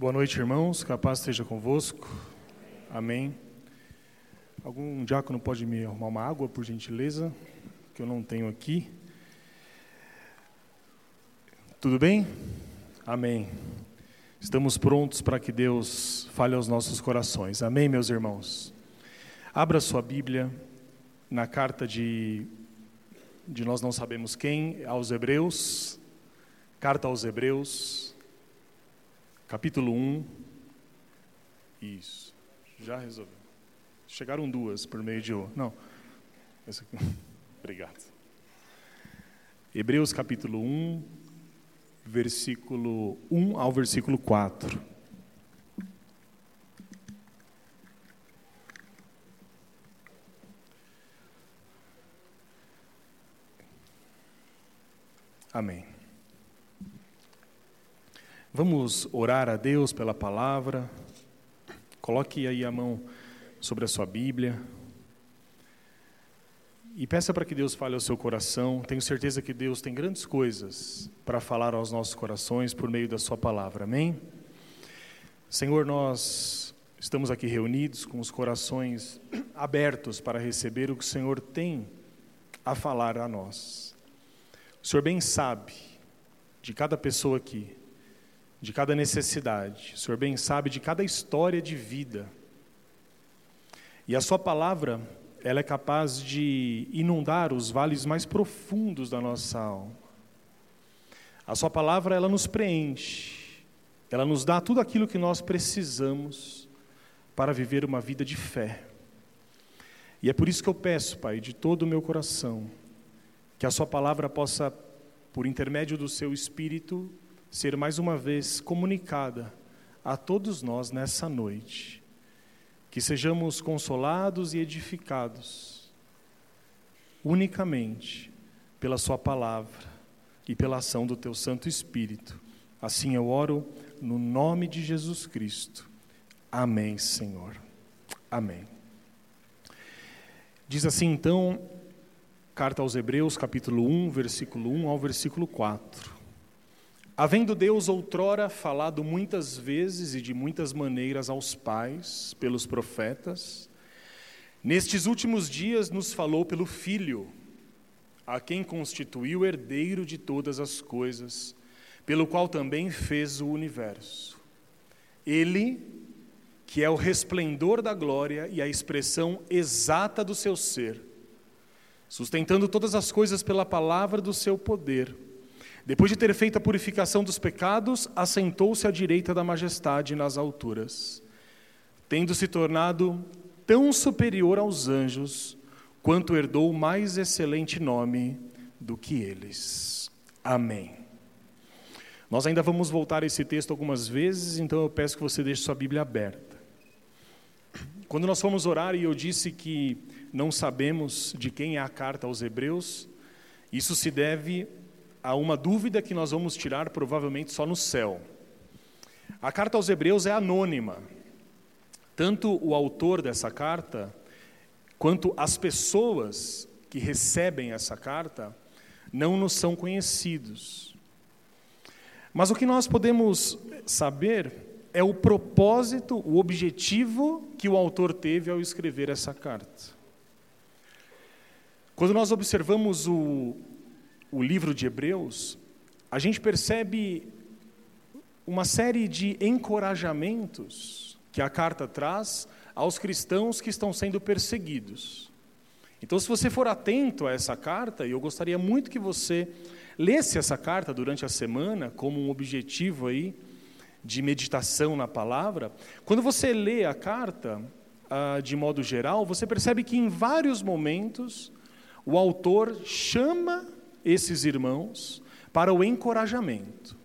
Boa noite, irmãos. Capaz esteja convosco. Amém. Algum diácono pode me arrumar uma água, por gentileza? Que eu não tenho aqui. Tudo bem? Amém. Estamos prontos para que Deus fale aos nossos corações. Amém, meus irmãos. Abra sua Bíblia na carta de, de nós não sabemos quem, aos Hebreus. Carta aos Hebreus, capítulo 1. Isso, já resolveu. Chegaram duas por meio de. Não, essa aqui. Obrigado. Hebreus capítulo 1, versículo 1 ao versículo 4. Amém. Vamos orar a Deus pela palavra. Coloque aí a mão sobre a sua Bíblia. E peça para que Deus fale ao seu coração. Tenho certeza que Deus tem grandes coisas para falar aos nossos corações por meio da Sua palavra. Amém? Senhor, nós estamos aqui reunidos com os corações abertos para receber o que o Senhor tem a falar a nós. O Senhor bem sabe de cada pessoa aqui, de cada necessidade. O Senhor bem sabe de cada história de vida. E a Sua palavra, ela é capaz de inundar os vales mais profundos da nossa alma. A Sua palavra, ela nos preenche, ela nos dá tudo aquilo que nós precisamos para viver uma vida de fé. E é por isso que eu peço, Pai, de todo o meu coração, que a Sua palavra possa, por intermédio do Seu Espírito, ser mais uma vez comunicada a todos nós nessa noite. Que sejamos consolados e edificados unicamente pela Sua palavra e pela ação do Teu Santo Espírito. Assim eu oro no nome de Jesus Cristo. Amém, Senhor. Amém. Diz assim então Carta aos Hebreus, capítulo 1, versículo 1 ao versículo 4. Havendo Deus outrora falado muitas vezes e de muitas maneiras aos pais, pelos profetas, nestes últimos dias nos falou pelo Filho, a quem constituiu herdeiro de todas as coisas, pelo qual também fez o universo. Ele, que é o resplendor da glória e a expressão exata do seu ser, sustentando todas as coisas pela palavra do seu poder. Depois de ter feito a purificação dos pecados, assentou-se à direita da majestade nas alturas, tendo se tornado tão superior aos anjos, quanto herdou mais excelente nome do que eles. Amém. Nós ainda vamos voltar a esse texto algumas vezes, então eu peço que você deixe sua Bíblia aberta. Quando nós fomos orar e eu disse que não sabemos de quem é a carta aos Hebreus, isso se deve a uma dúvida que nós vamos tirar provavelmente só no céu. A carta aos Hebreus é anônima. Tanto o autor dessa carta, quanto as pessoas que recebem essa carta, não nos são conhecidos. Mas o que nós podemos saber é o propósito, o objetivo que o autor teve ao escrever essa carta. Quando nós observamos o, o livro de Hebreus, a gente percebe uma série de encorajamentos que a carta traz aos cristãos que estão sendo perseguidos. Então, se você for atento a essa carta, e eu gostaria muito que você lesse essa carta durante a semana como um objetivo aí de meditação na palavra, quando você lê a carta, ah, de modo geral, você percebe que em vários momentos o autor chama esses irmãos para o encorajamento.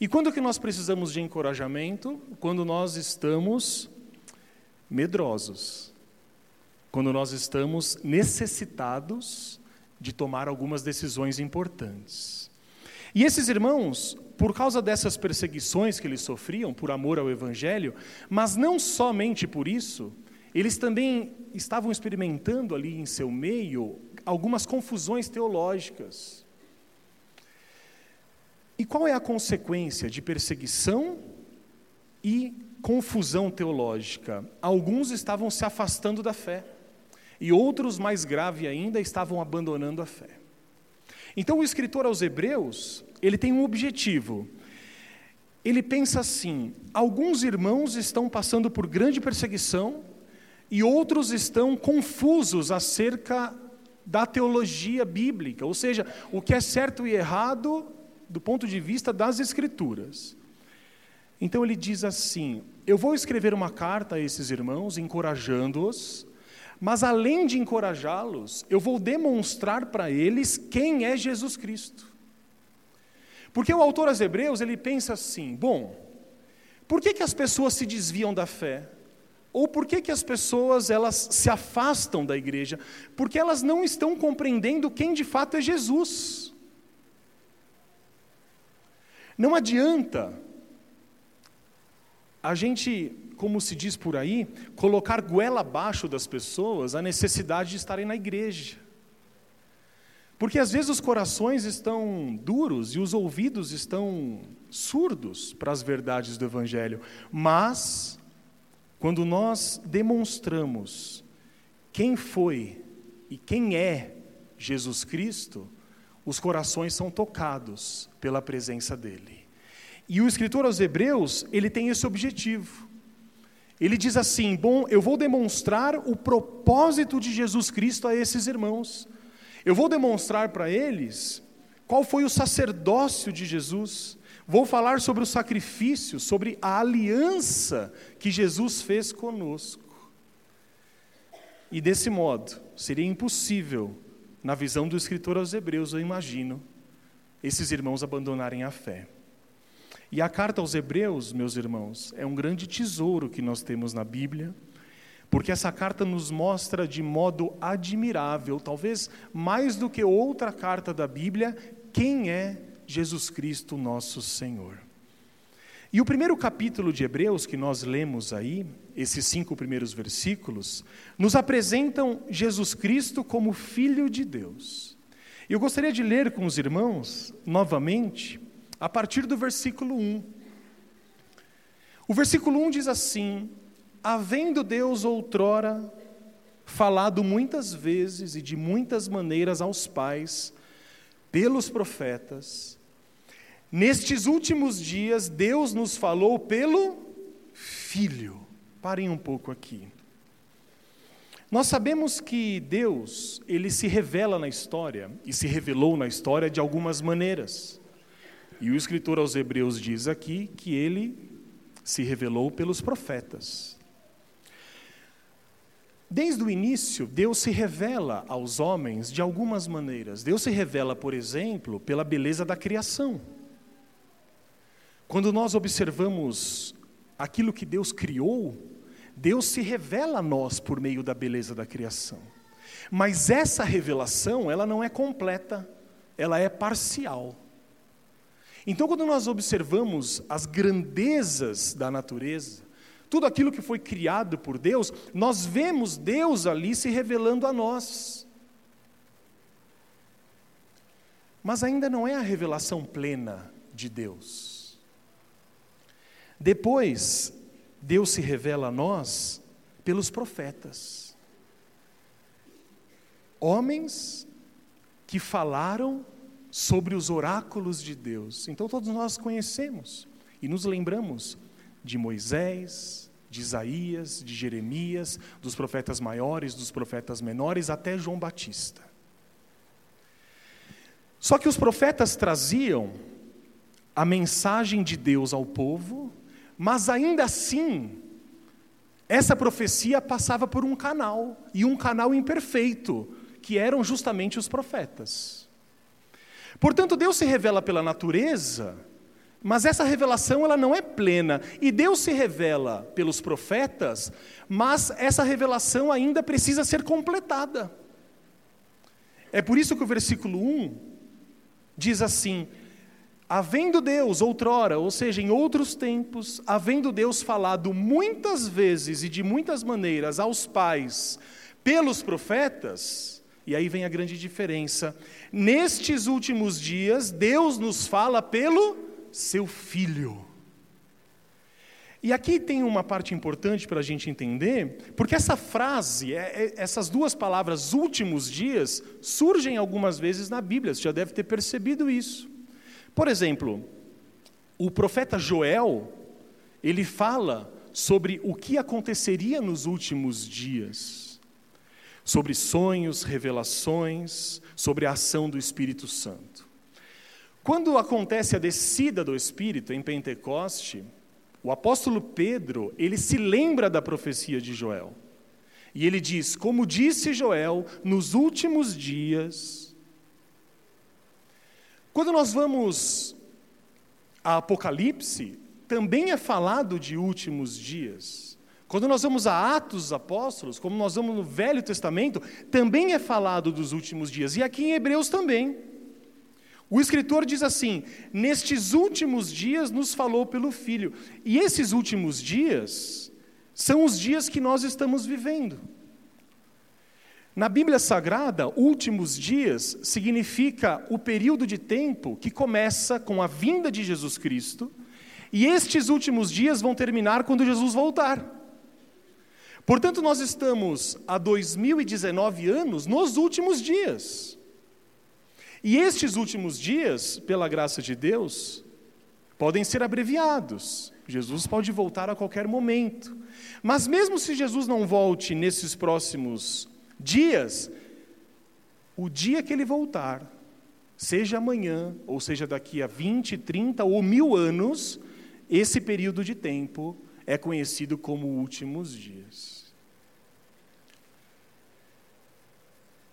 E quando que nós precisamos de encorajamento? Quando nós estamos medrosos. Quando nós estamos necessitados de tomar algumas decisões importantes. E esses irmãos, por causa dessas perseguições que eles sofriam por amor ao evangelho, mas não somente por isso, eles também estavam experimentando ali em seu meio algumas confusões teológicas. E qual é a consequência de perseguição e confusão teológica. Alguns estavam se afastando da fé, e outros, mais grave ainda, estavam abandonando a fé. Então, o escritor aos Hebreus, ele tem um objetivo. Ele pensa assim: alguns irmãos estão passando por grande perseguição e outros estão confusos acerca da teologia bíblica, ou seja, o que é certo e errado do ponto de vista das Escrituras. Então ele diz assim: Eu vou escrever uma carta a esses irmãos, encorajando-os, mas além de encorajá-los, eu vou demonstrar para eles quem é Jesus Cristo. Porque o autor aos Hebreus, ele pensa assim: bom, por que, que as pessoas se desviam da fé? Ou por que, que as pessoas elas se afastam da igreja? Porque elas não estão compreendendo quem de fato é Jesus. Não adianta a gente, como se diz por aí, colocar goela abaixo das pessoas a necessidade de estarem na igreja. Porque às vezes os corações estão duros e os ouvidos estão surdos para as verdades do Evangelho, mas quando nós demonstramos quem foi e quem é Jesus Cristo, os corações são tocados pela presença dele. E o escritor aos Hebreus, ele tem esse objetivo. Ele diz assim: Bom, eu vou demonstrar o propósito de Jesus Cristo a esses irmãos. Eu vou demonstrar para eles qual foi o sacerdócio de Jesus. Vou falar sobre o sacrifício, sobre a aliança que Jesus fez conosco. E desse modo, seria impossível, na visão do escritor aos Hebreus, eu imagino, esses irmãos abandonarem a fé. E a carta aos Hebreus, meus irmãos, é um grande tesouro que nós temos na Bíblia porque essa carta nos mostra de modo admirável, talvez mais do que outra carta da Bíblia, quem é Jesus Cristo, nosso Senhor. E o primeiro capítulo de Hebreus que nós lemos aí, esses cinco primeiros versículos, nos apresentam Jesus Cristo como Filho de Deus. Eu gostaria de ler com os irmãos, novamente, a partir do versículo 1. O versículo 1 diz assim: havendo Deus outrora falado muitas vezes e de muitas maneiras aos pais, pelos profetas, nestes últimos dias Deus nos falou pelo Filho. Parem um pouco aqui. Nós sabemos que Deus, ele se revela na história e se revelou na história de algumas maneiras. E o escritor aos Hebreus diz aqui que ele se revelou pelos profetas. Desde o início, Deus se revela aos homens de algumas maneiras. Deus se revela, por exemplo, pela beleza da criação. Quando nós observamos aquilo que Deus criou, Deus se revela a nós por meio da beleza da criação. Mas essa revelação, ela não é completa, ela é parcial. Então, quando nós observamos as grandezas da natureza, tudo aquilo que foi criado por Deus, nós vemos Deus ali se revelando a nós. Mas ainda não é a revelação plena de Deus. Depois, Deus se revela a nós pelos profetas. Homens que falaram sobre os oráculos de Deus. Então todos nós conhecemos e nos lembramos de Moisés, de Isaías, de Jeremias, dos profetas maiores, dos profetas menores, até João Batista. Só que os profetas traziam a mensagem de Deus ao povo, mas ainda assim, essa profecia passava por um canal, e um canal imperfeito, que eram justamente os profetas. Portanto, Deus se revela pela natureza, mas essa revelação ela não é plena. E Deus se revela pelos profetas, mas essa revelação ainda precisa ser completada. É por isso que o versículo 1 diz assim: Havendo Deus outrora, ou seja, em outros tempos, havendo Deus falado muitas vezes e de muitas maneiras aos pais pelos profetas, e aí vem a grande diferença. Nestes últimos dias, Deus nos fala pelo seu filho. E aqui tem uma parte importante para a gente entender, porque essa frase, é, é, essas duas palavras, últimos dias, surgem algumas vezes na Bíblia, você já deve ter percebido isso. Por exemplo, o profeta Joel, ele fala sobre o que aconteceria nos últimos dias, sobre sonhos, revelações, sobre a ação do Espírito Santo. Quando acontece a descida do Espírito em Pentecoste, o apóstolo Pedro, ele se lembra da profecia de Joel. E ele diz: Como disse Joel, nos últimos dias. Quando nós vamos a Apocalipse, também é falado de últimos dias. Quando nós vamos a Atos dos Apóstolos, como nós vamos no Velho Testamento, também é falado dos últimos dias. E aqui em Hebreus também. O escritor diz assim: Nestes últimos dias nos falou pelo Filho. E esses últimos dias são os dias que nós estamos vivendo. Na Bíblia Sagrada, últimos dias significa o período de tempo que começa com a vinda de Jesus Cristo, e estes últimos dias vão terminar quando Jesus voltar. Portanto, nós estamos há 2019 anos nos últimos dias. E estes últimos dias, pela graça de Deus, podem ser abreviados. Jesus pode voltar a qualquer momento. Mas mesmo se Jesus não volte nesses próximos dias, o dia que ele voltar, seja amanhã, ou seja daqui a 20, 30 ou mil anos, esse período de tempo é conhecido como últimos dias.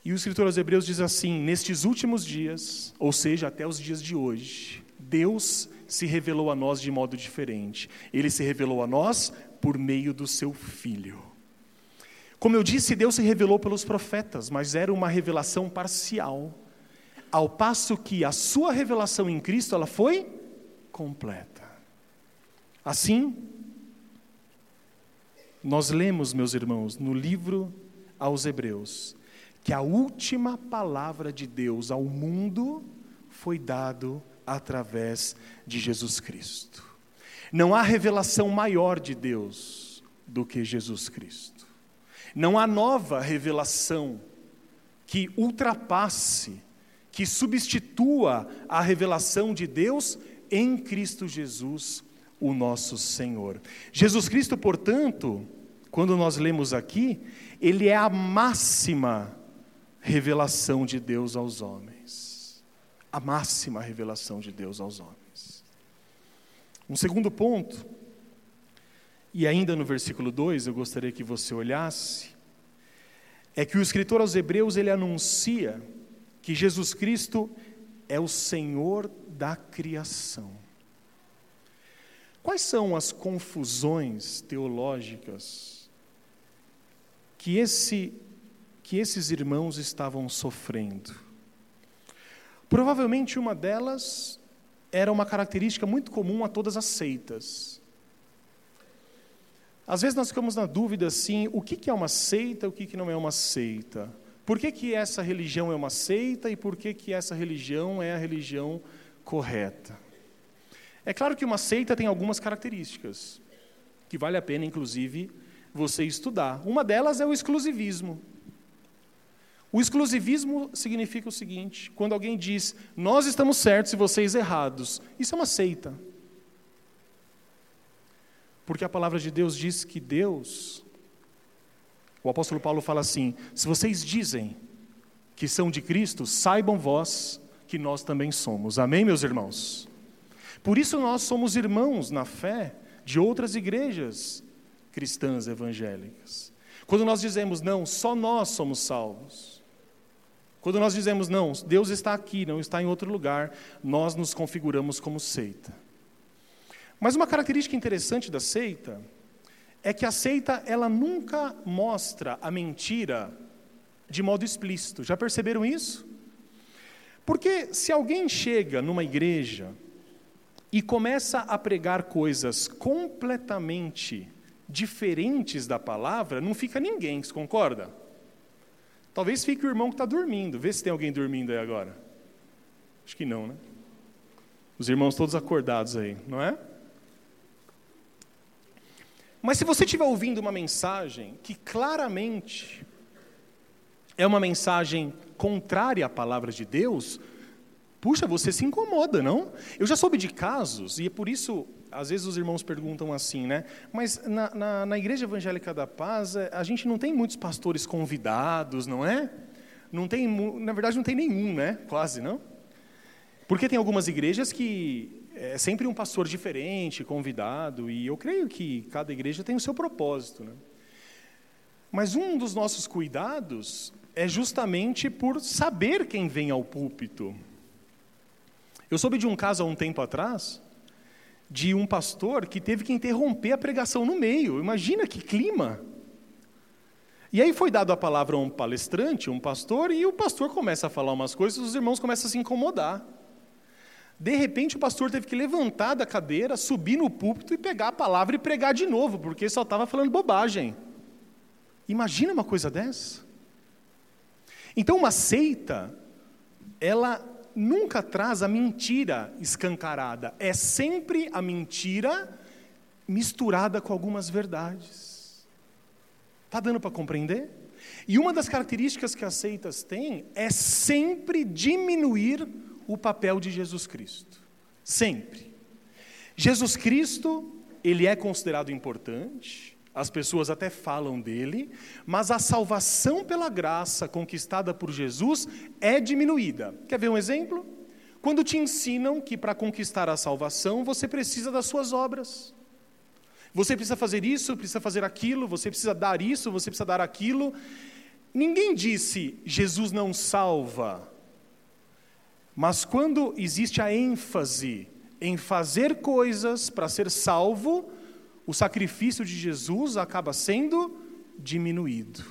E o escritor aos Hebreus diz assim: Nestes últimos dias, ou seja, até os dias de hoje, Deus se revelou a nós de modo diferente. Ele se revelou a nós por meio do seu Filho. Como eu disse, Deus se revelou pelos profetas, mas era uma revelação parcial. Ao passo que a sua revelação em Cristo, ela foi completa. Assim, nós lemos, meus irmãos, no livro aos Hebreus, que a última palavra de Deus ao mundo foi dado através de Jesus Cristo. Não há revelação maior de Deus do que Jesus Cristo. Não há nova revelação que ultrapasse, que substitua a revelação de Deus em Cristo Jesus, o nosso Senhor. Jesus Cristo, portanto, quando nós lemos aqui, ele é a máxima revelação de Deus aos homens. A máxima revelação de Deus aos homens. Um segundo ponto, e ainda no versículo 2 eu gostaria que você olhasse, é que o escritor aos Hebreus ele anuncia que Jesus Cristo é o Senhor da criação. Quais são as confusões teológicas que esse que esses irmãos estavam sofrendo. Provavelmente uma delas era uma característica muito comum a todas as seitas. Às vezes nós ficamos na dúvida assim, o que é uma seita, o que não é uma seita? Por que, que essa religião é uma seita e por que, que essa religião é a religião correta? É claro que uma seita tem algumas características, que vale a pena, inclusive, você estudar. Uma delas é o exclusivismo. O exclusivismo significa o seguinte: quando alguém diz, nós estamos certos e vocês errados, isso é uma seita. Porque a palavra de Deus diz que Deus, o apóstolo Paulo fala assim: se vocês dizem que são de Cristo, saibam vós que nós também somos. Amém, meus irmãos? Por isso nós somos irmãos na fé de outras igrejas cristãs evangélicas. Quando nós dizemos não, só nós somos salvos. Quando nós dizemos não, Deus está aqui, não está em outro lugar, nós nos configuramos como seita. Mas uma característica interessante da seita é que a seita ela nunca mostra a mentira de modo explícito. Já perceberam isso? Porque se alguém chega numa igreja e começa a pregar coisas completamente diferentes da palavra, não fica ninguém, concorda? Talvez fique o irmão que está dormindo. Vê se tem alguém dormindo aí agora. Acho que não, né? Os irmãos todos acordados aí, não é? Mas se você estiver ouvindo uma mensagem que claramente é uma mensagem contrária à palavra de Deus, puxa, você se incomoda, não? Eu já soube de casos, e é por isso, às vezes os irmãos perguntam assim, né? Mas na, na, na Igreja Evangélica da Paz, é, a gente não tem muitos pastores convidados, não é? Não tem, na verdade, não tem nenhum, né? Quase, não? Porque tem algumas igrejas que é sempre um pastor diferente, convidado, e eu creio que cada igreja tem o seu propósito, né? Mas um dos nossos cuidados é justamente por saber quem vem ao púlpito. Eu soube de um caso há um tempo atrás, de um pastor que teve que interromper a pregação no meio. Imagina que clima! E aí foi dado a palavra a um palestrante, um pastor, e o pastor começa a falar umas coisas, os irmãos começam a se incomodar. De repente o pastor teve que levantar da cadeira, subir no púlpito e pegar a palavra e pregar de novo, porque só estava falando bobagem. Imagina uma coisa dessa. Então uma seita, ela nunca traz a mentira escancarada, é sempre a mentira misturada com algumas verdades. Está dando para compreender? E uma das características que as seitas têm é sempre diminuir o papel de Jesus Cristo. Sempre. Jesus Cristo, ele é considerado importante, as pessoas até falam dele, mas a salvação pela graça conquistada por Jesus é diminuída. Quer ver um exemplo? Quando te ensinam que para conquistar a salvação você precisa das suas obras. Você precisa fazer isso, precisa fazer aquilo, você precisa dar isso, você precisa dar aquilo. Ninguém disse Jesus não salva. Mas quando existe a ênfase em fazer coisas para ser salvo, o sacrifício de Jesus acaba sendo diminuído.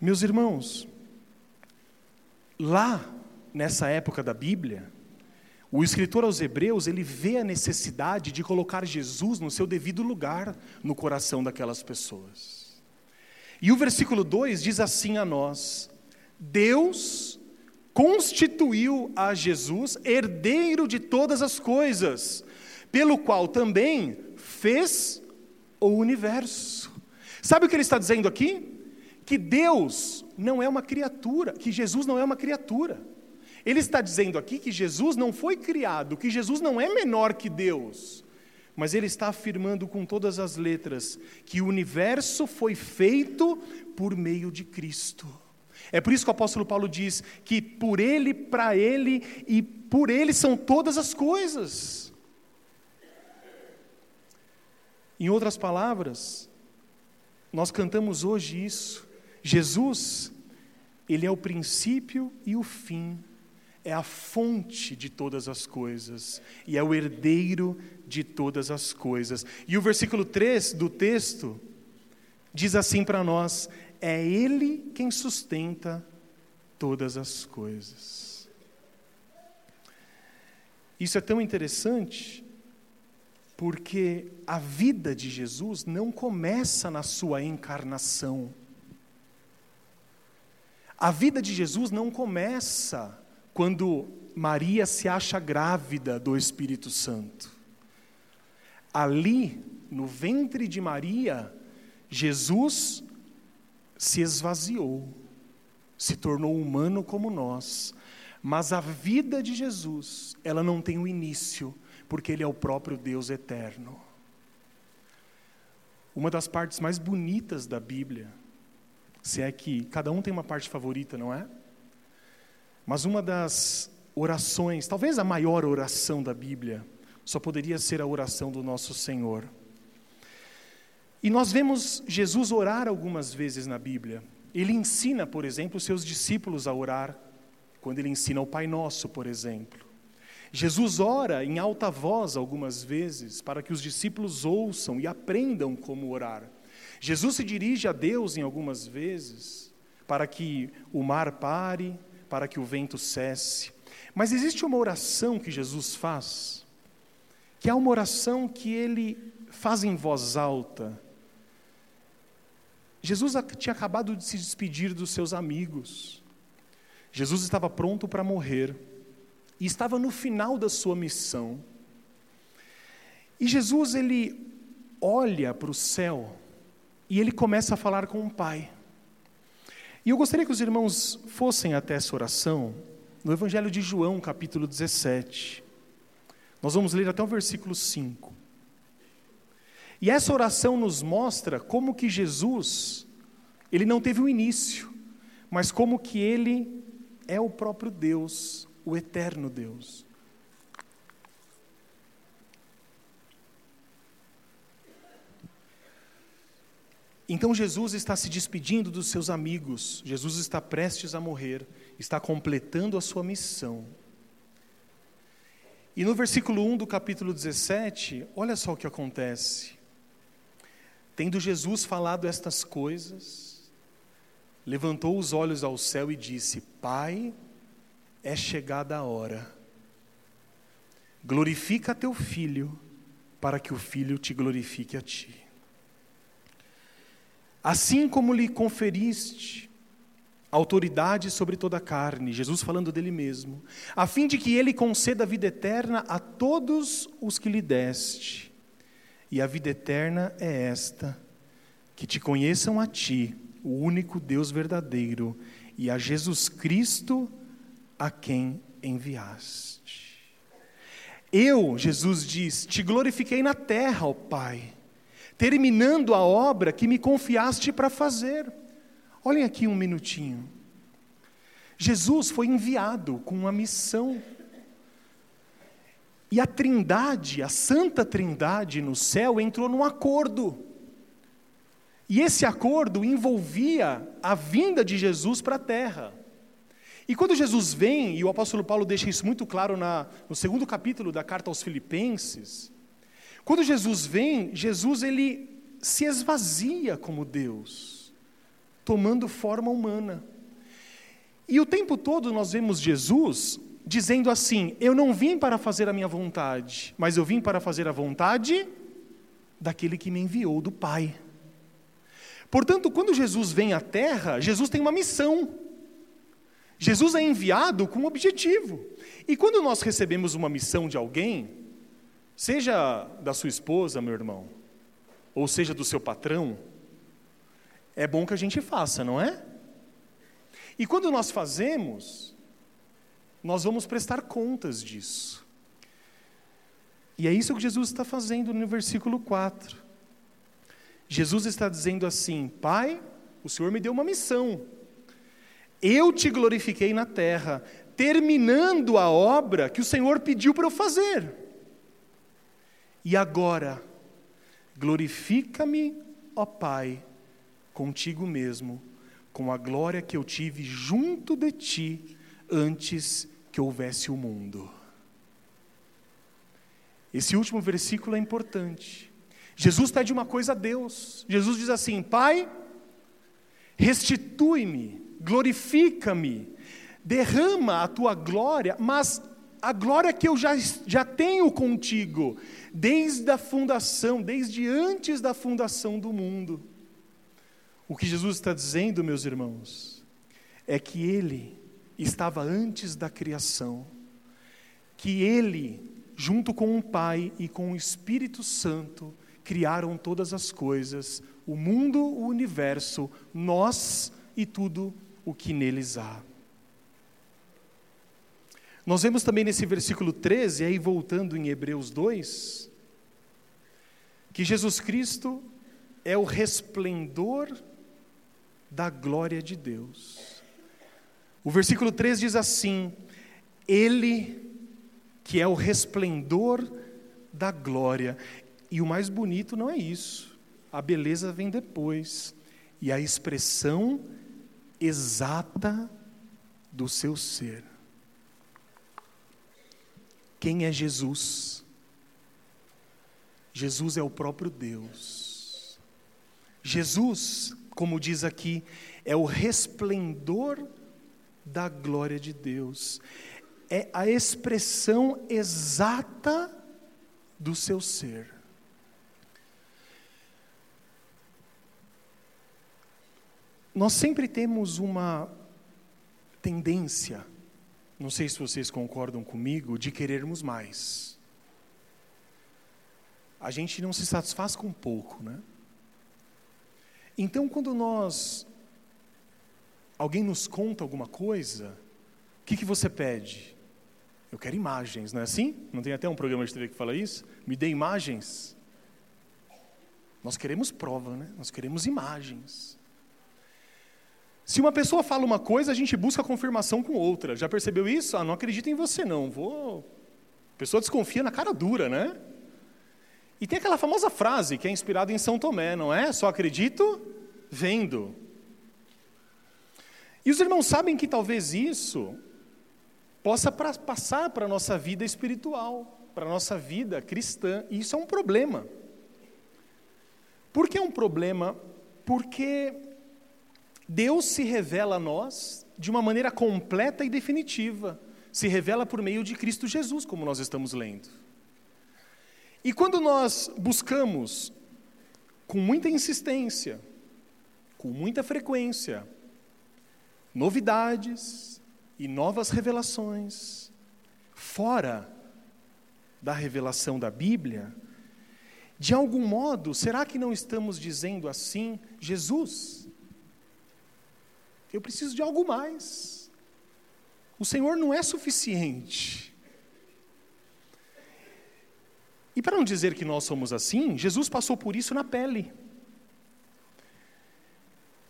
Meus irmãos, lá nessa época da Bíblia, o escritor aos Hebreus, ele vê a necessidade de colocar Jesus no seu devido lugar no coração daquelas pessoas. E o versículo 2 diz assim a nós: Deus constituiu a Jesus herdeiro de todas as coisas, pelo qual também fez o universo. Sabe o que ele está dizendo aqui? Que Deus não é uma criatura, que Jesus não é uma criatura. Ele está dizendo aqui que Jesus não foi criado, que Jesus não é menor que Deus, mas ele está afirmando com todas as letras que o universo foi feito por meio de Cristo. É por isso que o apóstolo Paulo diz que por ele, para ele e por ele são todas as coisas. Em outras palavras, nós cantamos hoje isso. Jesus, ele é o princípio e o fim é a fonte de todas as coisas e é o herdeiro de todas as coisas. E o versículo 3 do texto diz assim para nós: é Ele quem sustenta todas as coisas. Isso é tão interessante porque a vida de Jesus não começa na sua encarnação. A vida de Jesus não começa quando Maria se acha grávida do Espírito Santo. Ali, no ventre de Maria, Jesus se esvaziou, se tornou humano como nós. Mas a vida de Jesus, ela não tem um início, porque Ele é o próprio Deus eterno. Uma das partes mais bonitas da Bíblia, se é que cada um tem uma parte favorita, não é? Mas uma das orações, talvez a maior oração da Bíblia, só poderia ser a oração do nosso Senhor. E nós vemos Jesus orar algumas vezes na Bíblia. Ele ensina, por exemplo, seus discípulos a orar, quando ele ensina o Pai Nosso, por exemplo. Jesus ora em alta voz algumas vezes para que os discípulos ouçam e aprendam como orar. Jesus se dirige a Deus em algumas vezes para que o mar pare, para que o vento cesse. Mas existe uma oração que Jesus faz, que é uma oração que ele faz em voz alta. Jesus tinha acabado de se despedir dos seus amigos. Jesus estava pronto para morrer e estava no final da sua missão. E Jesus, ele olha para o céu e ele começa a falar com o Pai. E eu gostaria que os irmãos fossem até essa oração no Evangelho de João, capítulo 17. Nós vamos ler até o versículo 5. E essa oração nos mostra como que Jesus, ele não teve um início, mas como que ele é o próprio Deus, o eterno Deus. Então Jesus está se despedindo dos seus amigos, Jesus está prestes a morrer, está completando a sua missão. E no versículo 1 do capítulo 17, olha só o que acontece. Tendo Jesus falado estas coisas, levantou os olhos ao céu e disse: Pai, é chegada a hora. Glorifica teu filho, para que o filho te glorifique a ti. Assim como lhe conferiste autoridade sobre toda a carne, Jesus falando dele mesmo, a fim de que ele conceda a vida eterna a todos os que lhe deste. E a vida eterna é esta: que te conheçam a ti, o único Deus verdadeiro, e a Jesus Cristo, a quem enviaste. Eu, Jesus diz, te glorifiquei na terra, ó Pai terminando a obra que me confiaste para fazer. Olhem aqui um minutinho. Jesus foi enviado com uma missão. E a Trindade, a Santa Trindade no céu, entrou num acordo. E esse acordo envolvia a vinda de Jesus para a terra. E quando Jesus vem, e o apóstolo Paulo deixa isso muito claro na, no segundo capítulo da carta aos Filipenses, quando Jesus vem, Jesus ele se esvazia como Deus, tomando forma humana. E o tempo todo nós vemos Jesus dizendo assim: Eu não vim para fazer a minha vontade, mas eu vim para fazer a vontade daquele que me enviou, do Pai. Portanto, quando Jesus vem à terra, Jesus tem uma missão. Jesus é enviado com um objetivo. E quando nós recebemos uma missão de alguém, Seja da sua esposa, meu irmão, ou seja do seu patrão, é bom que a gente faça, não é? E quando nós fazemos, nós vamos prestar contas disso. E é isso que Jesus está fazendo no versículo 4. Jesus está dizendo assim: Pai, o Senhor me deu uma missão. Eu te glorifiquei na terra, terminando a obra que o Senhor pediu para eu fazer. E agora, glorifica-me, ó Pai, contigo mesmo, com a glória que eu tive junto de ti antes que houvesse o mundo. Esse último versículo é importante. Jesus pede uma coisa a Deus. Jesus diz assim: Pai, restitui-me, glorifica-me, derrama a tua glória, mas a glória que eu já, já tenho contigo, desde a fundação, desde antes da fundação do mundo. O que Jesus está dizendo, meus irmãos, é que Ele estava antes da criação, que Ele, junto com o Pai e com o Espírito Santo, criaram todas as coisas, o mundo, o universo, nós e tudo o que neles há. Nós vemos também nesse versículo 13, aí voltando em Hebreus 2, que Jesus Cristo é o resplendor da glória de Deus. O versículo 3 diz assim: Ele que é o resplendor da glória. E o mais bonito não é isso, a beleza vem depois, e a expressão exata do seu ser. Quem é Jesus? Jesus é o próprio Deus. Jesus, como diz aqui, é o resplendor da glória de Deus. É a expressão exata do seu ser. Nós sempre temos uma tendência não sei se vocês concordam comigo, de querermos mais. a gente não se satisfaz com pouco, né? Então, quando nós alguém nos conta alguma coisa, o que, que você pede? Eu quero imagens, não é assim? Não tem até um programa de TV que fala isso? Me dê imagens. Nós queremos prova, né? Nós queremos imagens. Se uma pessoa fala uma coisa, a gente busca confirmação com outra. Já percebeu isso? Ah, não acredito em você não. Vou. A pessoa desconfia na cara dura, né? E tem aquela famosa frase que é inspirada em São Tomé, não é? Só acredito vendo. E os irmãos sabem que talvez isso possa passar para a nossa vida espiritual, para a nossa vida cristã, e isso é um problema. Por que é um problema? Porque Deus se revela a nós de uma maneira completa e definitiva. Se revela por meio de Cristo Jesus, como nós estamos lendo. E quando nós buscamos com muita insistência, com muita frequência, novidades e novas revelações, fora da revelação da Bíblia, de algum modo, será que não estamos dizendo assim, Jesus, eu preciso de algo mais. O Senhor não é suficiente. E para não dizer que nós somos assim, Jesus passou por isso na pele.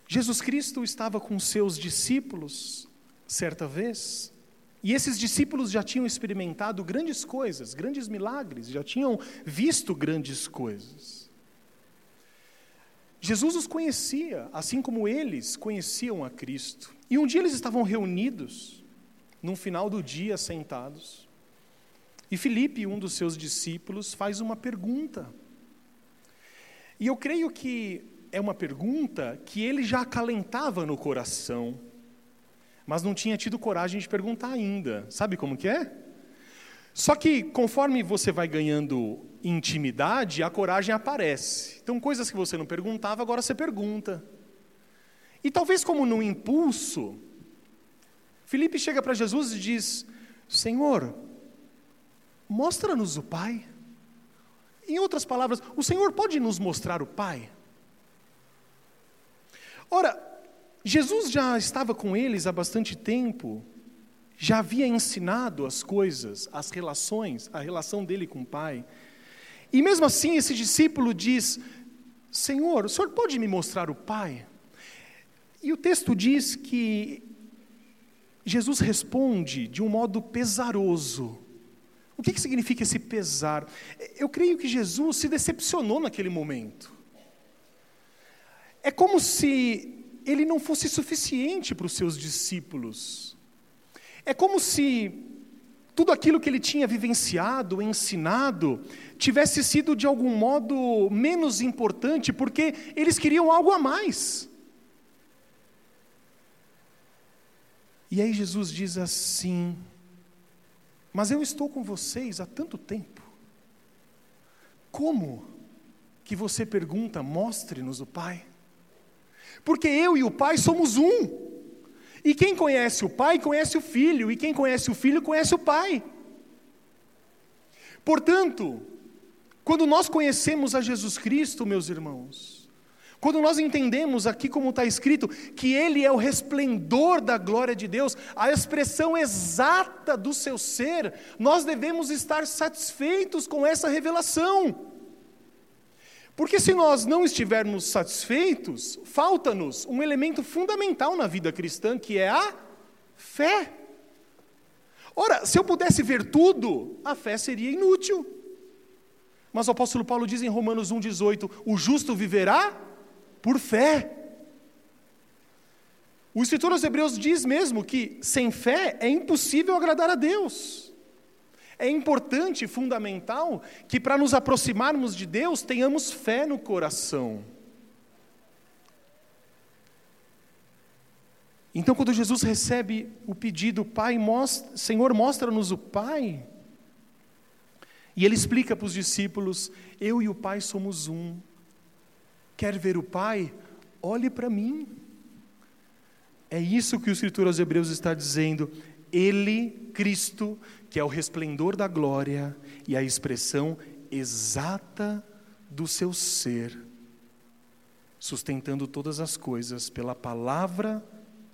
Jesus Cristo estava com seus discípulos certa vez, e esses discípulos já tinham experimentado grandes coisas, grandes milagres, já tinham visto grandes coisas. Jesus os conhecia, assim como eles conheciam a Cristo. E um dia eles estavam reunidos, no final do dia, sentados, e Filipe, um dos seus discípulos, faz uma pergunta. E eu creio que é uma pergunta que ele já acalentava no coração, mas não tinha tido coragem de perguntar ainda. Sabe como que é? Só que conforme você vai ganhando intimidade, a coragem aparece. Então, coisas que você não perguntava, agora você pergunta. E talvez como num impulso, Felipe chega para Jesus e diz: Senhor, mostra-nos o Pai. Em outras palavras, o Senhor pode nos mostrar o Pai? Ora, Jesus já estava com eles há bastante tempo, já havia ensinado as coisas, as relações, a relação dele com o Pai. E mesmo assim, esse discípulo diz: Senhor, o senhor pode me mostrar o Pai? E o texto diz que Jesus responde de um modo pesaroso. O que, que significa esse pesar? Eu creio que Jesus se decepcionou naquele momento. É como se ele não fosse suficiente para os seus discípulos. É como se tudo aquilo que ele tinha vivenciado, ensinado, tivesse sido de algum modo menos importante, porque eles queriam algo a mais. E aí Jesus diz assim: Mas eu estou com vocês há tanto tempo. Como que você pergunta, mostre-nos o Pai? Porque eu e o Pai somos um. E quem conhece o Pai, conhece o Filho, e quem conhece o Filho, conhece o Pai. Portanto, quando nós conhecemos a Jesus Cristo, meus irmãos, quando nós entendemos aqui como está escrito, que Ele é o resplendor da glória de Deus, a expressão exata do seu ser, nós devemos estar satisfeitos com essa revelação. Porque se nós não estivermos satisfeitos, falta-nos um elemento fundamental na vida cristã, que é a fé. Ora, se eu pudesse ver tudo, a fé seria inútil. Mas o apóstolo Paulo diz em Romanos 1,18: o justo viverá por fé. O escritor aos Hebreus diz mesmo que sem fé é impossível agradar a Deus. É importante, fundamental, que para nos aproximarmos de Deus tenhamos fé no coração. Então, quando Jesus recebe o pedido, Pai, mostra, Senhor, mostra-nos o Pai, e ele explica para os discípulos: Eu e o Pai somos um. Quer ver o Pai? Olhe para mim. É isso que o escritor aos Hebreus está dizendo. Ele, Cristo, que é o resplendor da glória e a expressão exata do seu ser, sustentando todas as coisas pela palavra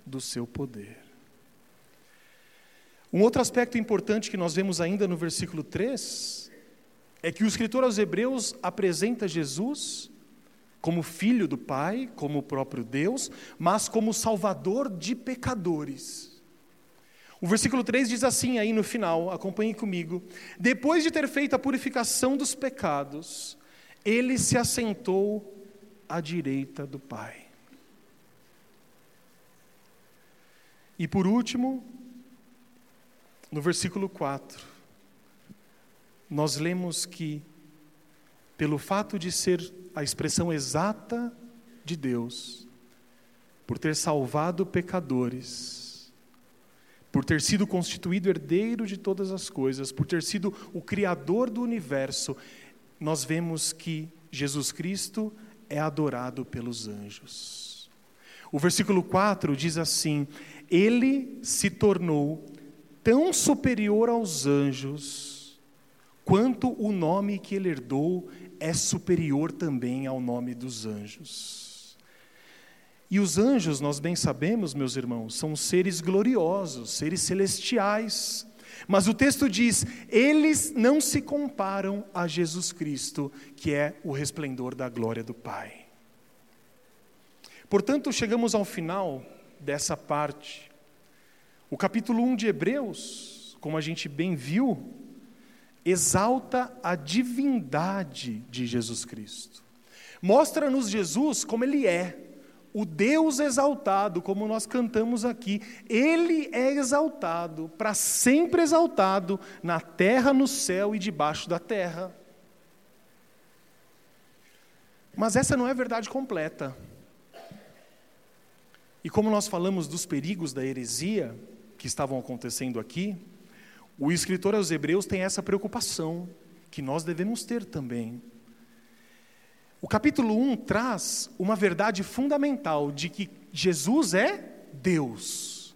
do seu poder. Um outro aspecto importante que nós vemos ainda no versículo 3 é que o escritor aos Hebreus apresenta Jesus como filho do Pai, como o próprio Deus, mas como salvador de pecadores. O versículo 3 diz assim aí no final, acompanhe comigo: Depois de ter feito a purificação dos pecados, ele se assentou à direita do Pai. E por último, no versículo 4, nós lemos que, pelo fato de ser a expressão exata de Deus, por ter salvado pecadores, por ter sido constituído herdeiro de todas as coisas, por ter sido o Criador do universo, nós vemos que Jesus Cristo é adorado pelos anjos. O versículo 4 diz assim: Ele se tornou tão superior aos anjos, quanto o nome que ele herdou é superior também ao nome dos anjos. E os anjos, nós bem sabemos, meus irmãos, são seres gloriosos, seres celestiais. Mas o texto diz: eles não se comparam a Jesus Cristo, que é o resplendor da glória do Pai. Portanto, chegamos ao final dessa parte. O capítulo 1 de Hebreus, como a gente bem viu, exalta a divindade de Jesus Cristo. Mostra-nos Jesus como Ele é, o Deus exaltado, como nós cantamos aqui, Ele é exaltado, para sempre exaltado, na terra, no céu e debaixo da terra. Mas essa não é a verdade completa. E como nós falamos dos perigos da heresia que estavam acontecendo aqui, o escritor aos Hebreus tem essa preocupação, que nós devemos ter também. O capítulo 1 traz uma verdade fundamental de que Jesus é Deus,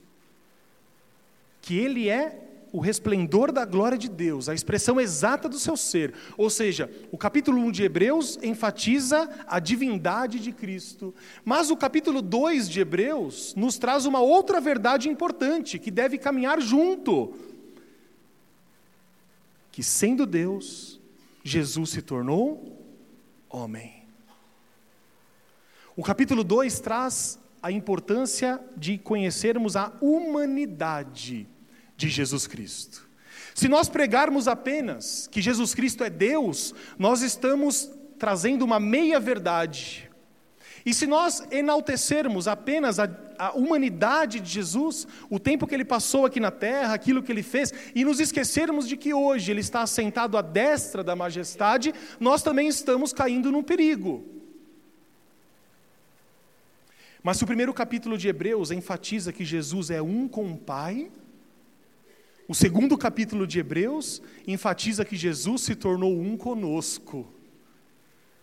que Ele é o resplendor da glória de Deus, a expressão exata do seu ser. Ou seja, o capítulo 1 de Hebreus enfatiza a divindade de Cristo. Mas o capítulo 2 de Hebreus nos traz uma outra verdade importante que deve caminhar junto. Que sendo Deus, Jesus se tornou homem. O capítulo 2 traz a importância de conhecermos a humanidade de Jesus Cristo. Se nós pregarmos apenas que Jesus Cristo é Deus, nós estamos trazendo uma meia-verdade. E se nós enaltecermos apenas a, a, humanidade de Jesus, o tempo que ele passou aqui na terra, aquilo que ele fez, e nos esquecermos de que hoje ele está assentado à destra da majestade, nós também estamos caindo num perigo. Mas se o primeiro capítulo de Hebreus enfatiza que Jesus é um com o Pai, o segundo capítulo de Hebreus enfatiza que Jesus se tornou um conosco,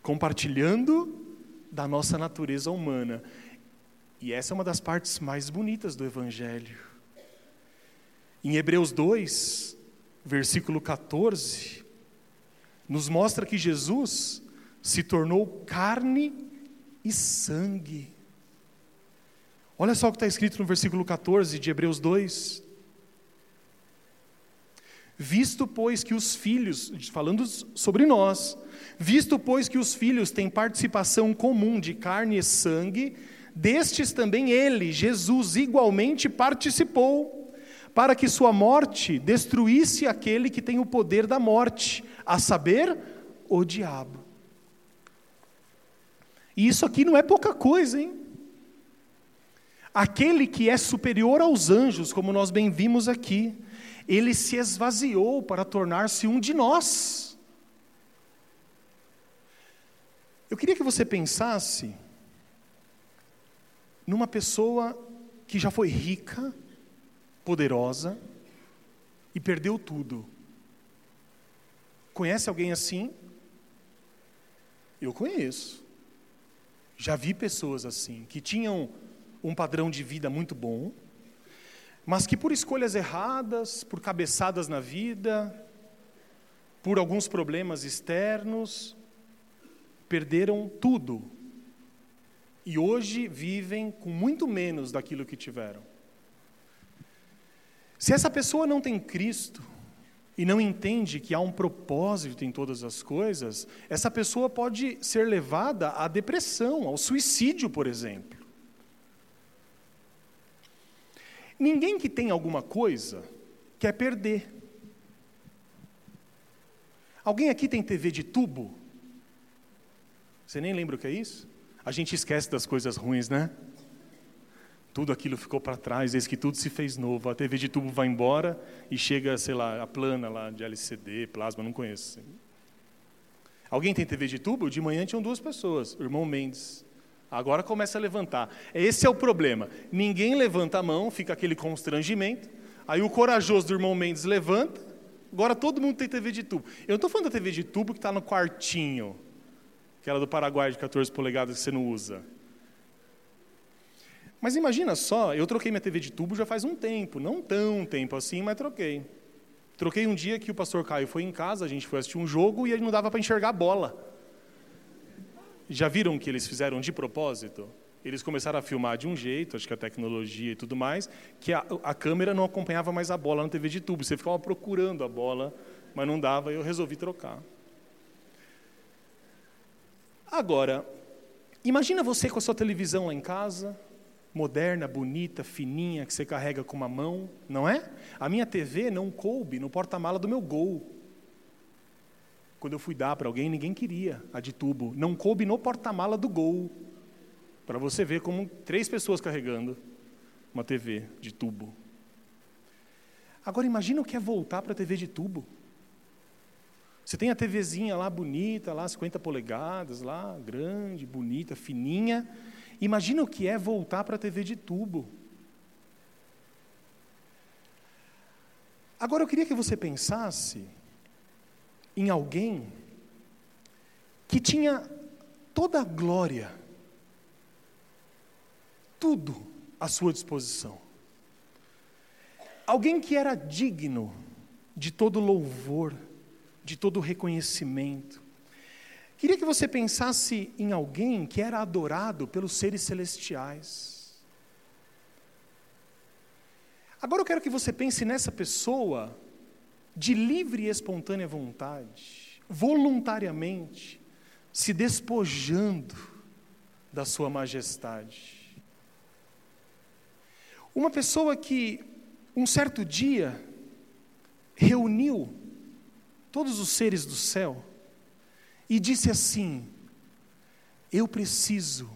compartilhando da nossa natureza humana. E essa é uma das partes mais bonitas do Evangelho. Em Hebreus 2, versículo 14, nos mostra que Jesus se tornou carne e sangue. Olha só o que está escrito no versículo 14 de Hebreus 2. Visto, pois, que os filhos, falando sobre nós, visto, pois, que os filhos têm participação comum de carne e sangue, destes também ele, Jesus, igualmente participou, para que sua morte destruísse aquele que tem o poder da morte, a saber, o diabo. E isso aqui não é pouca coisa, hein? Aquele que é superior aos anjos, como nós bem vimos aqui, ele se esvaziou para tornar-se um de nós. Eu queria que você pensasse numa pessoa que já foi rica, poderosa e perdeu tudo. Conhece alguém assim? Eu conheço. Já vi pessoas assim, que tinham um padrão de vida muito bom, mas que por escolhas erradas, por cabeçadas na vida, por alguns problemas externos, perderam tudo. E hoje vivem com muito menos daquilo que tiveram. Se essa pessoa não tem Cristo e não entende que há um propósito em todas as coisas, essa pessoa pode ser levada à depressão, ao suicídio, por exemplo. Ninguém que tem alguma coisa quer perder. Alguém aqui tem TV de tubo? Você nem lembra o que é isso? A gente esquece das coisas ruins, né? Tudo aquilo ficou para trás, eis que tudo se fez novo. A TV de tubo vai embora e chega, sei lá, a plana lá de LCD, plasma, não conheço. Alguém tem TV de tubo? De manhã tinham duas pessoas, o irmão Mendes. Agora começa a levantar. Esse é o problema. Ninguém levanta a mão, fica aquele constrangimento. Aí o corajoso do irmão Mendes levanta. Agora todo mundo tem TV de tubo. Eu não estou falando da TV de tubo que está no quartinho, aquela do Paraguai de 14 polegadas que você não usa. Mas imagina só, eu troquei minha TV de tubo já faz um tempo, não tão tempo assim, mas troquei. Troquei um dia que o pastor Caio foi em casa, a gente foi assistir um jogo e ele não dava para enxergar a bola. Já viram que eles fizeram de propósito? Eles começaram a filmar de um jeito, acho que a tecnologia e tudo mais, que a, a câmera não acompanhava mais a bola na TV de tubo. Você ficava procurando a bola, mas não dava, e eu resolvi trocar. Agora, imagina você com a sua televisão lá em casa, moderna, bonita, fininha, que você carrega com uma mão, não é? A minha TV não coube no porta-mala do meu Gol. Quando eu fui dar para alguém, ninguém queria a de tubo. Não coube no porta-mala do Gol. Para você ver como três pessoas carregando uma TV de tubo. Agora imagina o que é voltar para a TV de tubo. Você tem a TVzinha lá bonita, lá 50 polegadas, lá grande, bonita, fininha, Imagina o que é voltar para a TV de tubo. Agora eu queria que você pensasse em alguém que tinha toda a glória, tudo à sua disposição. Alguém que era digno de todo louvor, de todo reconhecimento, Queria que você pensasse em alguém que era adorado pelos seres celestiais. Agora eu quero que você pense nessa pessoa de livre e espontânea vontade, voluntariamente, se despojando da sua majestade. Uma pessoa que, um certo dia, reuniu todos os seres do céu e disse assim: Eu preciso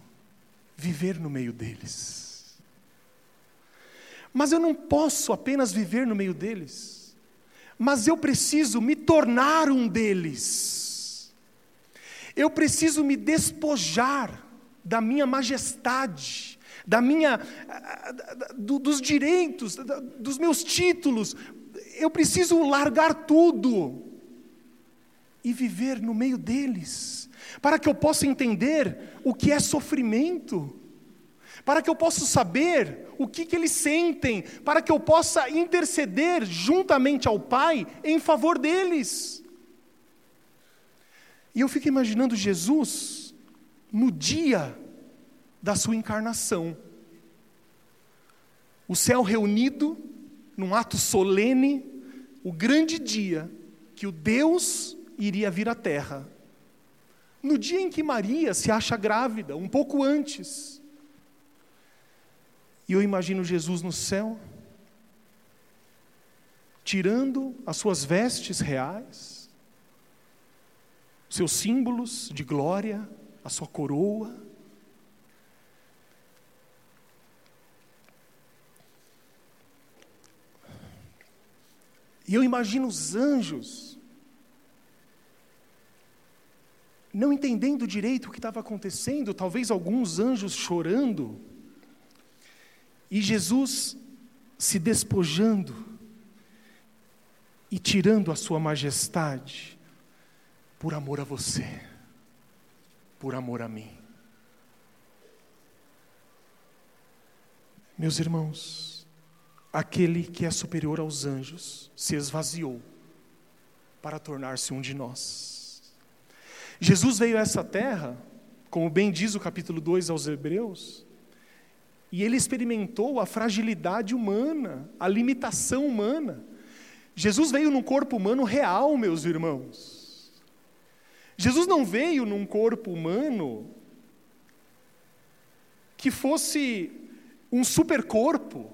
viver no meio deles. Mas eu não posso apenas viver no meio deles, mas eu preciso me tornar um deles. Eu preciso me despojar da minha majestade, da minha do, dos direitos, dos meus títulos. Eu preciso largar tudo e viver no meio deles, para que eu possa entender o que é sofrimento, para que eu possa saber o que, que eles sentem, para que eu possa interceder juntamente ao Pai em favor deles. E eu fico imaginando Jesus no dia da sua encarnação, o céu reunido num ato solene, o grande dia que o Deus iria vir à terra. No dia em que Maria se acha grávida, um pouco antes. E eu imagino Jesus no céu, tirando as suas vestes reais, seus símbolos de glória, a sua coroa, E eu imagino os anjos não entendendo direito o que estava acontecendo, talvez alguns anjos chorando, e Jesus se despojando e tirando a sua majestade por amor a você, por amor a mim. Meus irmãos, aquele que é superior aos anjos se esvaziou para tornar-se um de nós. Jesus veio a essa terra, como bem diz o capítulo 2 aos Hebreus, e ele experimentou a fragilidade humana, a limitação humana. Jesus veio num corpo humano real, meus irmãos. Jesus não veio num corpo humano que fosse um supercorpo,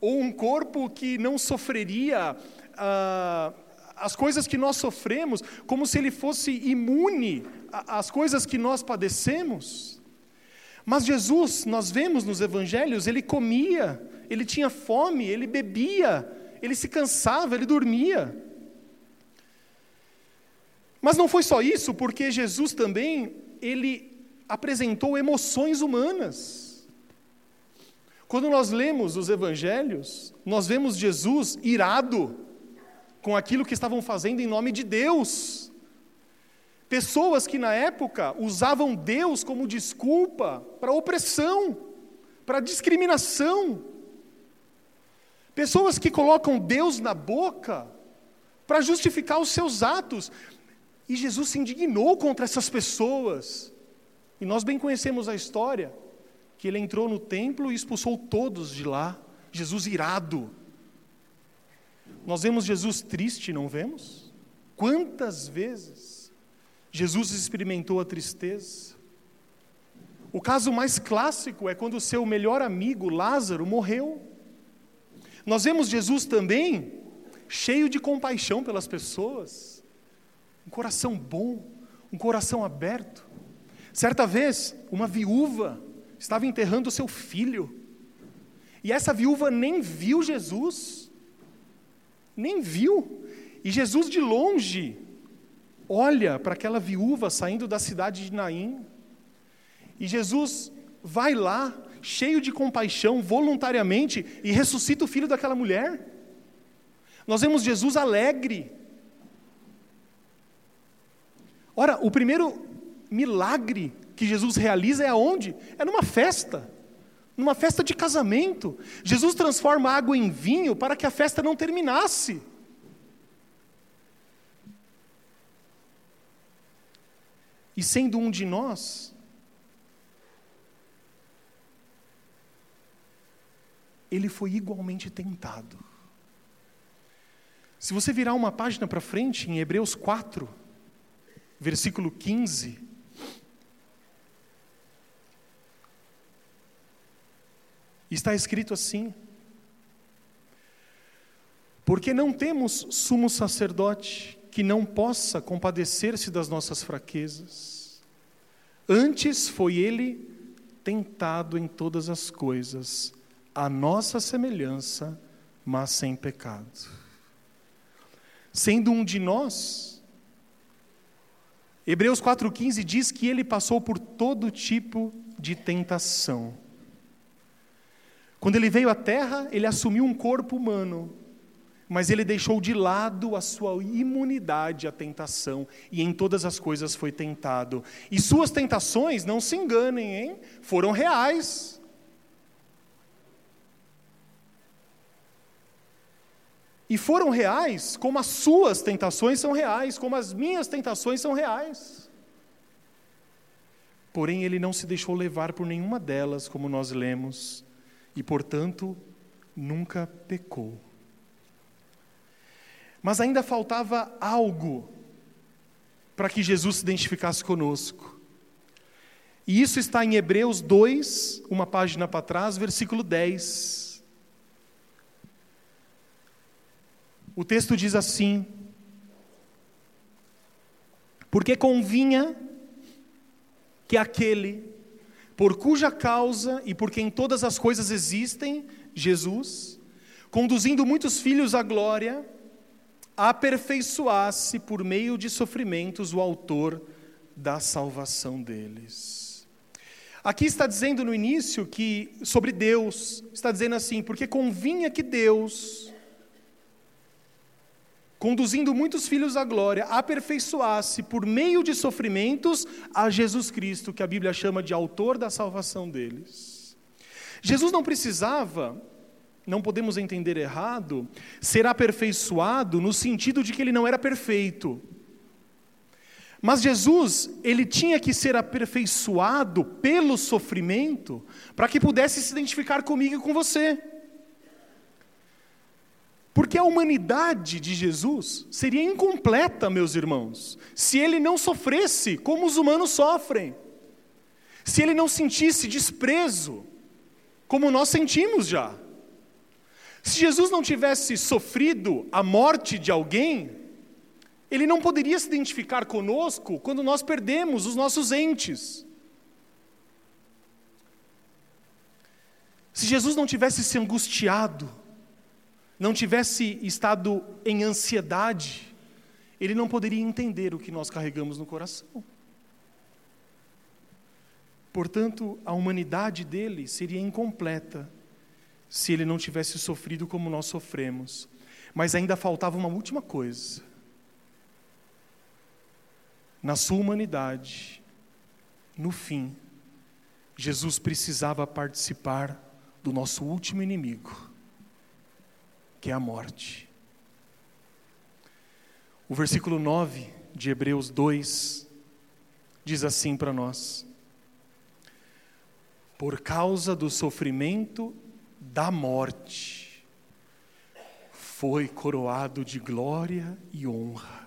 ou um corpo que não sofreria ah, as coisas que nós sofremos, como se ele fosse imune às coisas que nós padecemos. Mas Jesus, nós vemos nos evangelhos, ele comia, ele tinha fome, ele bebia, ele se cansava, ele dormia. Mas não foi só isso, porque Jesus também, ele apresentou emoções humanas. Quando nós lemos os evangelhos, nós vemos Jesus irado com aquilo que estavam fazendo em nome de Deus. Pessoas que na época usavam Deus como desculpa para opressão, para discriminação. Pessoas que colocam Deus na boca para justificar os seus atos. E Jesus se indignou contra essas pessoas. E nós bem conhecemos a história, que ele entrou no templo e expulsou todos de lá. Jesus irado. Nós vemos Jesus triste, não vemos? Quantas vezes Jesus experimentou a tristeza? O caso mais clássico é quando o seu melhor amigo, Lázaro, morreu. Nós vemos Jesus também cheio de compaixão pelas pessoas, um coração bom, um coração aberto. Certa vez, uma viúva estava enterrando seu filho, e essa viúva nem viu Jesus, nem viu. E Jesus, de longe, olha para aquela viúva saindo da cidade de Naim. E Jesus vai lá, cheio de compaixão, voluntariamente, e ressuscita o filho daquela mulher. Nós vemos Jesus alegre. Ora, o primeiro milagre que Jesus realiza é aonde? É numa festa numa festa de casamento. Jesus transforma água em vinho para que a festa não terminasse. E sendo um de nós, ele foi igualmente tentado. Se você virar uma página para frente, em Hebreus 4, versículo 15, Está escrito assim: Porque não temos sumo sacerdote que não possa compadecer-se das nossas fraquezas. Antes foi ele tentado em todas as coisas, a nossa semelhança, mas sem pecado. Sendo um de nós, Hebreus 4,15 diz que ele passou por todo tipo de tentação quando ele veio à terra, ele assumiu um corpo humano, mas ele deixou de lado a sua imunidade à tentação, e em todas as coisas foi tentado. E suas tentações, não se enganem, hein? Foram reais. E foram reais como as suas tentações são reais, como as minhas tentações são reais. Porém, ele não se deixou levar por nenhuma delas, como nós lemos e, portanto, nunca pecou. Mas ainda faltava algo para que Jesus se identificasse conosco. E isso está em Hebreus 2, uma página para trás, versículo 10. O texto diz assim: Porque convinha que aquele por cuja causa e por quem todas as coisas existem, Jesus, conduzindo muitos filhos à glória, aperfeiçoasse por meio de sofrimentos o autor da salvação deles. Aqui está dizendo no início que sobre Deus, está dizendo assim, porque convinha que Deus conduzindo muitos filhos à glória, aperfeiçoasse por meio de sofrimentos a Jesus Cristo, que a Bíblia chama de autor da salvação deles. Jesus não precisava não podemos entender errado, ser aperfeiçoado no sentido de que ele não era perfeito. Mas Jesus, ele tinha que ser aperfeiçoado pelo sofrimento para que pudesse se identificar comigo e com você. Porque a humanidade de Jesus seria incompleta, meus irmãos, se ele não sofresse como os humanos sofrem, se ele não sentisse desprezo, como nós sentimos já. Se Jesus não tivesse sofrido a morte de alguém, ele não poderia se identificar conosco quando nós perdemos os nossos entes. Se Jesus não tivesse se angustiado, não tivesse estado em ansiedade, ele não poderia entender o que nós carregamos no coração. Portanto, a humanidade dele seria incompleta se ele não tivesse sofrido como nós sofremos. Mas ainda faltava uma última coisa na sua humanidade, no fim, Jesus precisava participar do nosso último inimigo, que é a morte. O versículo 9 de Hebreus 2 diz assim para nós: Por causa do sofrimento da morte, foi coroado de glória e honra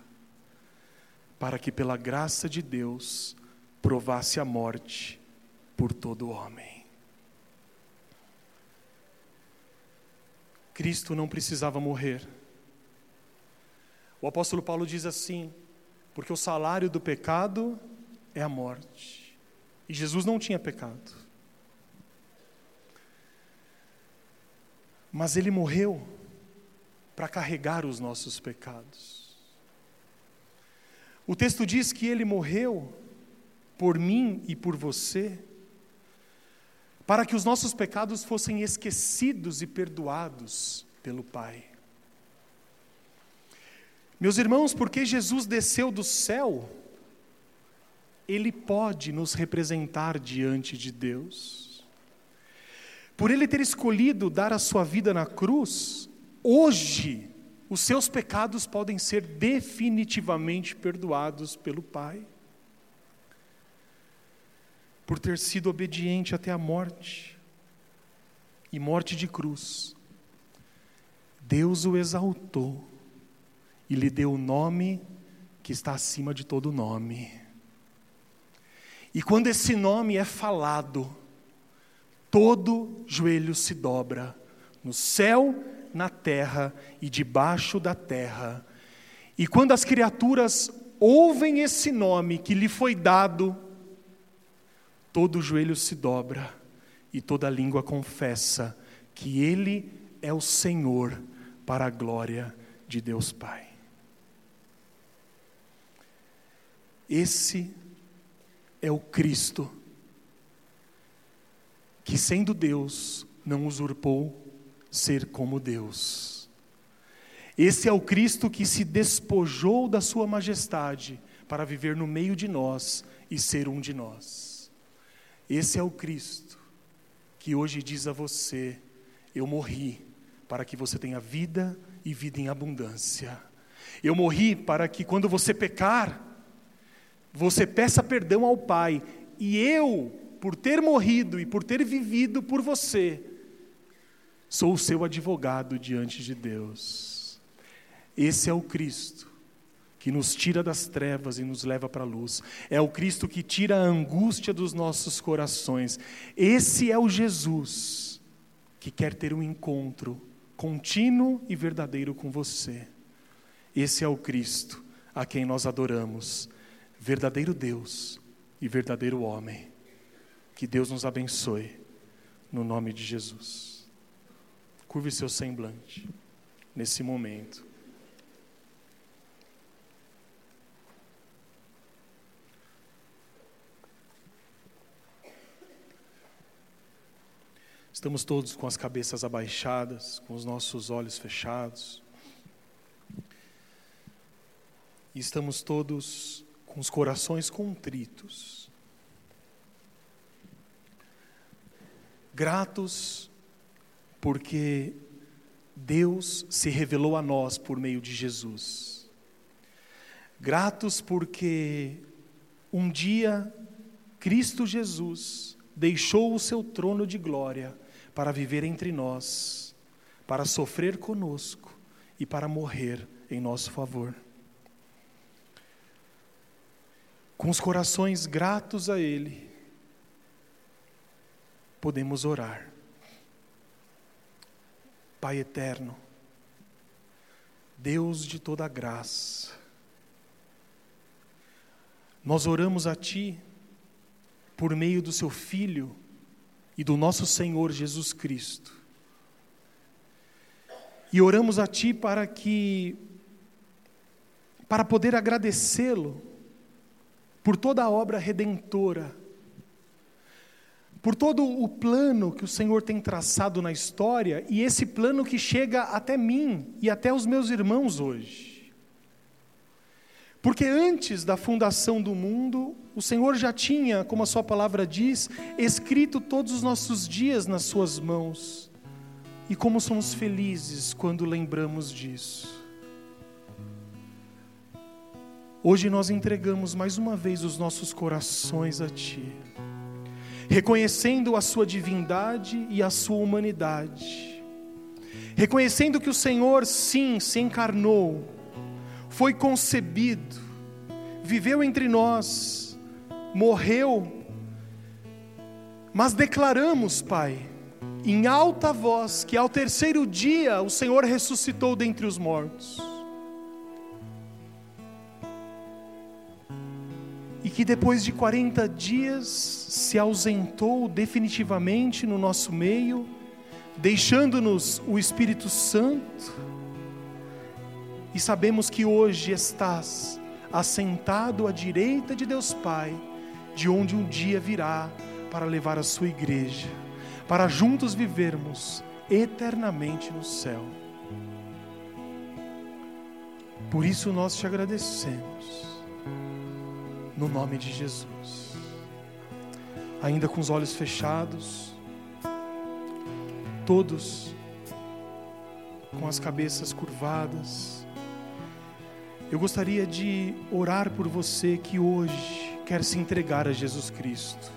para que pela graça de Deus provasse a morte por todo homem. Cristo não precisava morrer. O apóstolo Paulo diz assim: porque o salário do pecado é a morte. E Jesus não tinha pecado. Mas ele morreu para carregar os nossos pecados. O texto diz que ele morreu por mim e por você, para que os nossos pecados fossem esquecidos e perdoados pelo Pai. Meus irmãos, porque Jesus desceu do céu, ele pode nos representar diante de Deus. Por ele ter escolhido dar a sua vida na cruz, hoje os seus pecados podem ser definitivamente perdoados pelo Pai. Por ter sido obediente até a morte e morte de cruz, Deus o exaltou e lhe deu o nome que está acima de todo nome. E quando esse nome é falado, todo joelho se dobra, no céu na terra e debaixo da terra. E quando as criaturas ouvem esse nome que lhe foi dado, todo joelho se dobra e toda língua confessa que Ele é o Senhor para a glória de Deus Pai. Esse é o Cristo que, sendo Deus, não usurpou ser como Deus. Esse é o Cristo que se despojou da Sua majestade para viver no meio de nós e ser um de nós. Esse é o Cristo que hoje diz a você: Eu morri para que você tenha vida e vida em abundância. Eu morri para que quando você pecar, você peça perdão ao Pai, e eu, por ter morrido e por ter vivido por você, sou o seu advogado diante de Deus. Esse é o Cristo que nos tira das trevas e nos leva para a luz. É o Cristo que tira a angústia dos nossos corações. Esse é o Jesus que quer ter um encontro contínuo e verdadeiro com você. Esse é o Cristo a quem nós adoramos, verdadeiro Deus e verdadeiro homem. Que Deus nos abençoe, no nome de Jesus. Curve seu semblante nesse momento. Estamos todos com as cabeças abaixadas, com os nossos olhos fechados. E estamos todos com os corações contritos. Gratos porque Deus se revelou a nós por meio de Jesus. Gratos porque um dia Cristo Jesus deixou o seu trono de glória para viver entre nós, para sofrer conosco e para morrer em nosso favor. Com os corações gratos a Ele, podemos orar. Pai eterno, Deus de toda graça, nós oramos a Ti por meio do Seu Filho e do nosso Senhor Jesus Cristo. E oramos a Ti para que, para poder agradecê-lo por toda a obra redentora, por todo o plano que o Senhor tem traçado na história e esse plano que chega até mim e até os meus irmãos hoje. Porque antes da fundação do mundo, o Senhor já tinha, como a Sua palavra diz, escrito todos os nossos dias nas Suas mãos. E como somos felizes quando lembramos disso. Hoje nós entregamos mais uma vez os nossos corações a Ti, reconhecendo a Sua divindade e a Sua humanidade, reconhecendo que o Senhor, sim, se encarnou, foi concebido, viveu entre nós, morreu, mas declaramos, Pai, em alta voz, que ao terceiro dia o Senhor ressuscitou dentre os mortos. e que depois de 40 dias se ausentou definitivamente no nosso meio, deixando-nos o Espírito Santo, e sabemos que hoje estás assentado à direita de Deus Pai, de onde um dia virá para levar a sua igreja, para juntos vivermos eternamente no céu. Por isso nós te agradecemos no nome de Jesus. Ainda com os olhos fechados, todos com as cabeças curvadas, eu gostaria de orar por você que hoje quer se entregar a Jesus Cristo.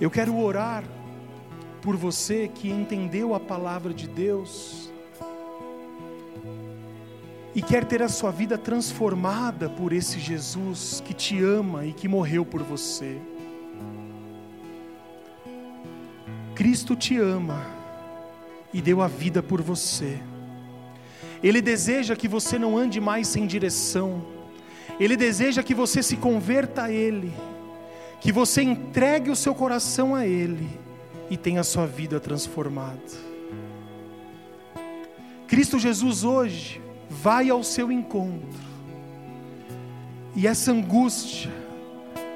Eu quero orar por você que entendeu a palavra de Deus e quer ter a sua vida transformada por esse Jesus que te ama e que morreu por você. Cristo te ama e deu a vida por você. Ele deseja que você não ande mais sem direção. Ele deseja que você se converta a Ele, que você entregue o seu coração a Ele e tenha a sua vida transformada. Cristo Jesus hoje vai ao seu encontro. E essa angústia,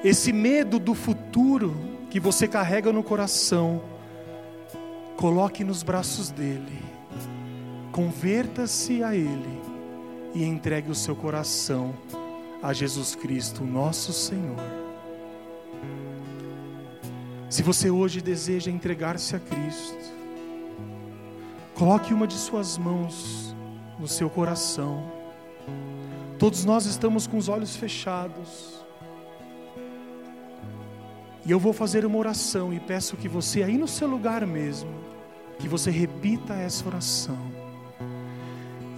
esse medo do futuro que você carrega no coração, coloque nos braços dele, converta-se a ele e entregue o seu coração a Jesus Cristo, nosso Senhor. Se você hoje deseja entregar-se a Cristo, coloque uma de suas mãos no seu coração. Todos nós estamos com os olhos fechados. E eu vou fazer uma oração e peço que você, aí no seu lugar mesmo, que você repita essa oração.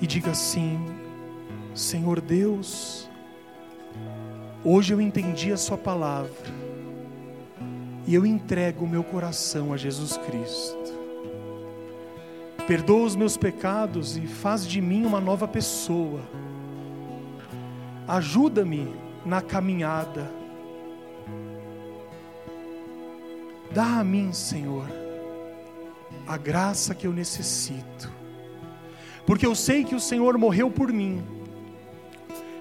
E diga assim: Senhor Deus, hoje eu entendi a Sua palavra, e eu entrego o meu coração a Jesus Cristo perdoa os meus pecados e faz de mim uma nova pessoa. Ajuda-me na caminhada. Dá a mim, Senhor, a graça que eu necessito, porque eu sei que o Senhor morreu por mim,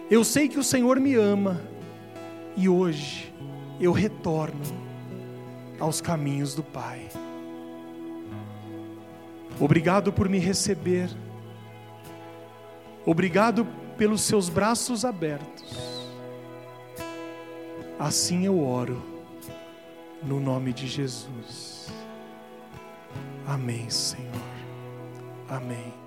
eu sei que o Senhor me ama, e hoje eu retorno aos caminhos do Pai. Obrigado por me receber. Obrigado pelos seus braços abertos. Assim eu oro, no nome de Jesus. Amém, Senhor. Amém.